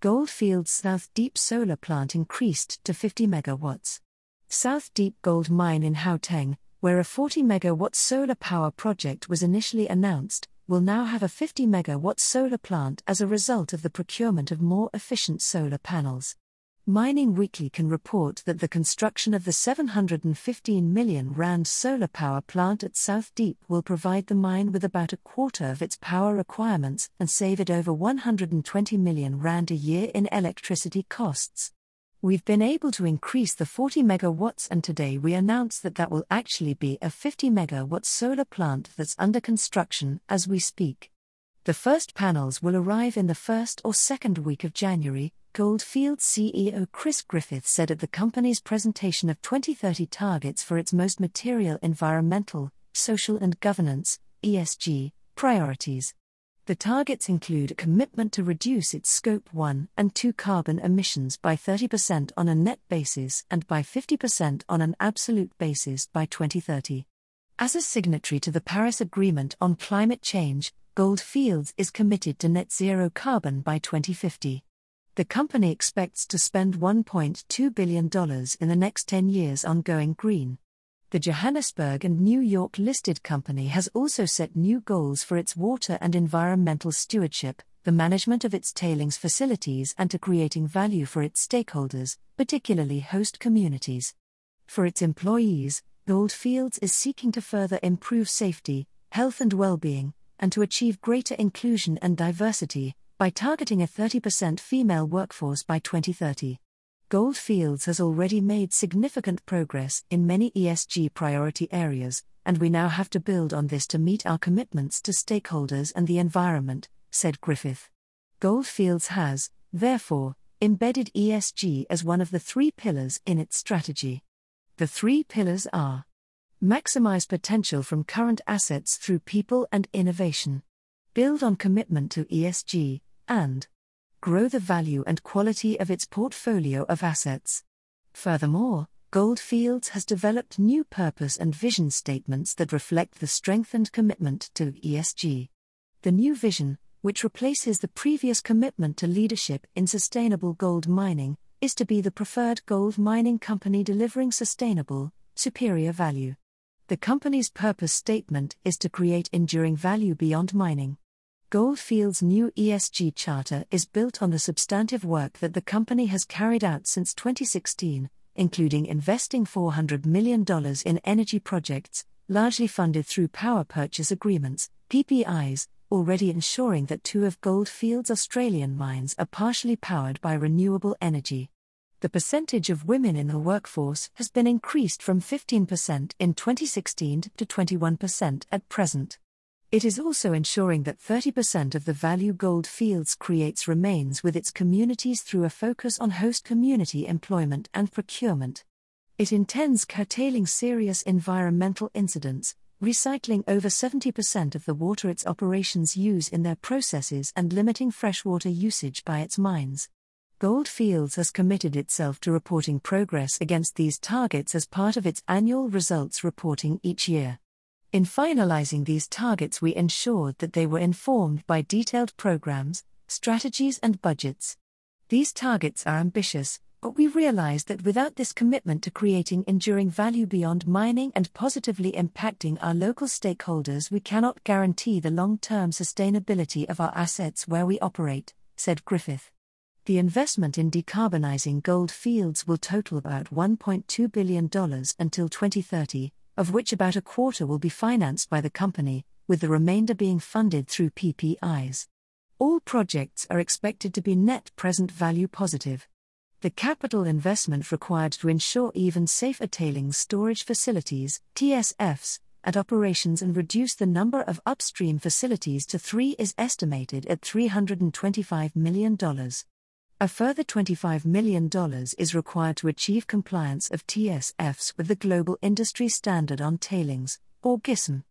Gold Fields South Deep solar plant increased to 50 megawatts. South Deep Gold Mine in Gauteng, where a 40 megawatt solar power project was initially announced, will now have a 50 megawatt solar plant as a result of the procurement of more efficient solar panels. Mining Weekly can report that the construction of the 715 million rand solar power plant at South Deep will provide the mine with about a quarter of its power requirements and save it over 120 million rand a year in electricity costs. We've been able to increase the 40 megawatts, and today we announce that that will actually be a 50 megawatt solar plant that's under construction as we speak. The first panels will arrive in the first or second week of January, Gold Fields CEO Chris Griffith said at the company's presentation of 2030 targets for its most material environmental, social, and governance ESG priorities. The targets include a commitment to reduce its Scope 1 and 2 carbon emissions by 30% on a net basis and by 50% on an absolute basis by 2030. As a signatory to the Paris Agreement on Climate Change, Gold Fields is committed to net zero carbon by 2050 the company expects to spend $1.2 billion in the next 10 years on going green. The Johannesburg and New York listed company has also set new goals for its water and environmental stewardship, the management of its tailings facilities, and to creating value for its stakeholders, particularly host communities. For its employees, Gold Fields is seeking to further improve safety, health, and well being, and to achieve greater inclusion and diversity, by targeting a 30% female workforce by 2030. Gold Fields has already made significant progress in many ESG priority areas, and we now have to build on this to meet our commitments to stakeholders and the environment, said Griffith. Gold Fields has, therefore, embedded ESG as one of the three pillars in its strategy. The three pillars are maximize potential from current assets through people and innovation, build on commitment to ESG, and grow the value and quality of its portfolio of assets. Furthermore, Gold Fields has developed new purpose and vision statements that reflect the strengthened commitment to ESG. The new vision, which replaces the previous commitment to leadership in sustainable gold mining, is to be the preferred gold mining company delivering sustainable, superior value. The company's purpose statement is to create enduring value beyond mining. Gold Fields' new ESG charter is built on the substantive work that the company has carried out since 2016, including investing $400 million in energy projects, largely funded through power purchase agreements, PPAs, already ensuring that two of Gold Fields' Australian mines are partially powered by renewable energy. The percentage of women in the workforce has been increased from 15% in 2016 to 21% at present. It is also ensuring that 30% of the value Gold Fields creates remains with its communities through a focus on host community employment and procurement. It intends curtailing serious environmental incidents, recycling over 70% of the water its operations use in their processes, and limiting freshwater usage by its mines. Gold Fields has committed itself to reporting progress against these targets as part of its annual results reporting each year. In finalizing these targets, we ensured that they were informed by detailed programs, strategies, and budgets. These targets are ambitious, but we realized that without this commitment to creating enduring value beyond mining and positively impacting our local stakeholders, we cannot guarantee the long term sustainability of our assets where we operate, said Griffith. The investment in decarbonizing Gold Fields will total about $1.2 billion until 2030, of which about a quarter will be financed by the company, with the remainder being funded through PPAs. All projects are expected to be net present value positive. The capital investment required to ensure even safer tailings storage facilities, TSFs, at operations and reduce the number of upstream facilities to three is estimated at $325 million. A further $25 million is required to achieve compliance of TSFs with the Global Industry Standard on Tailings, or GISTM.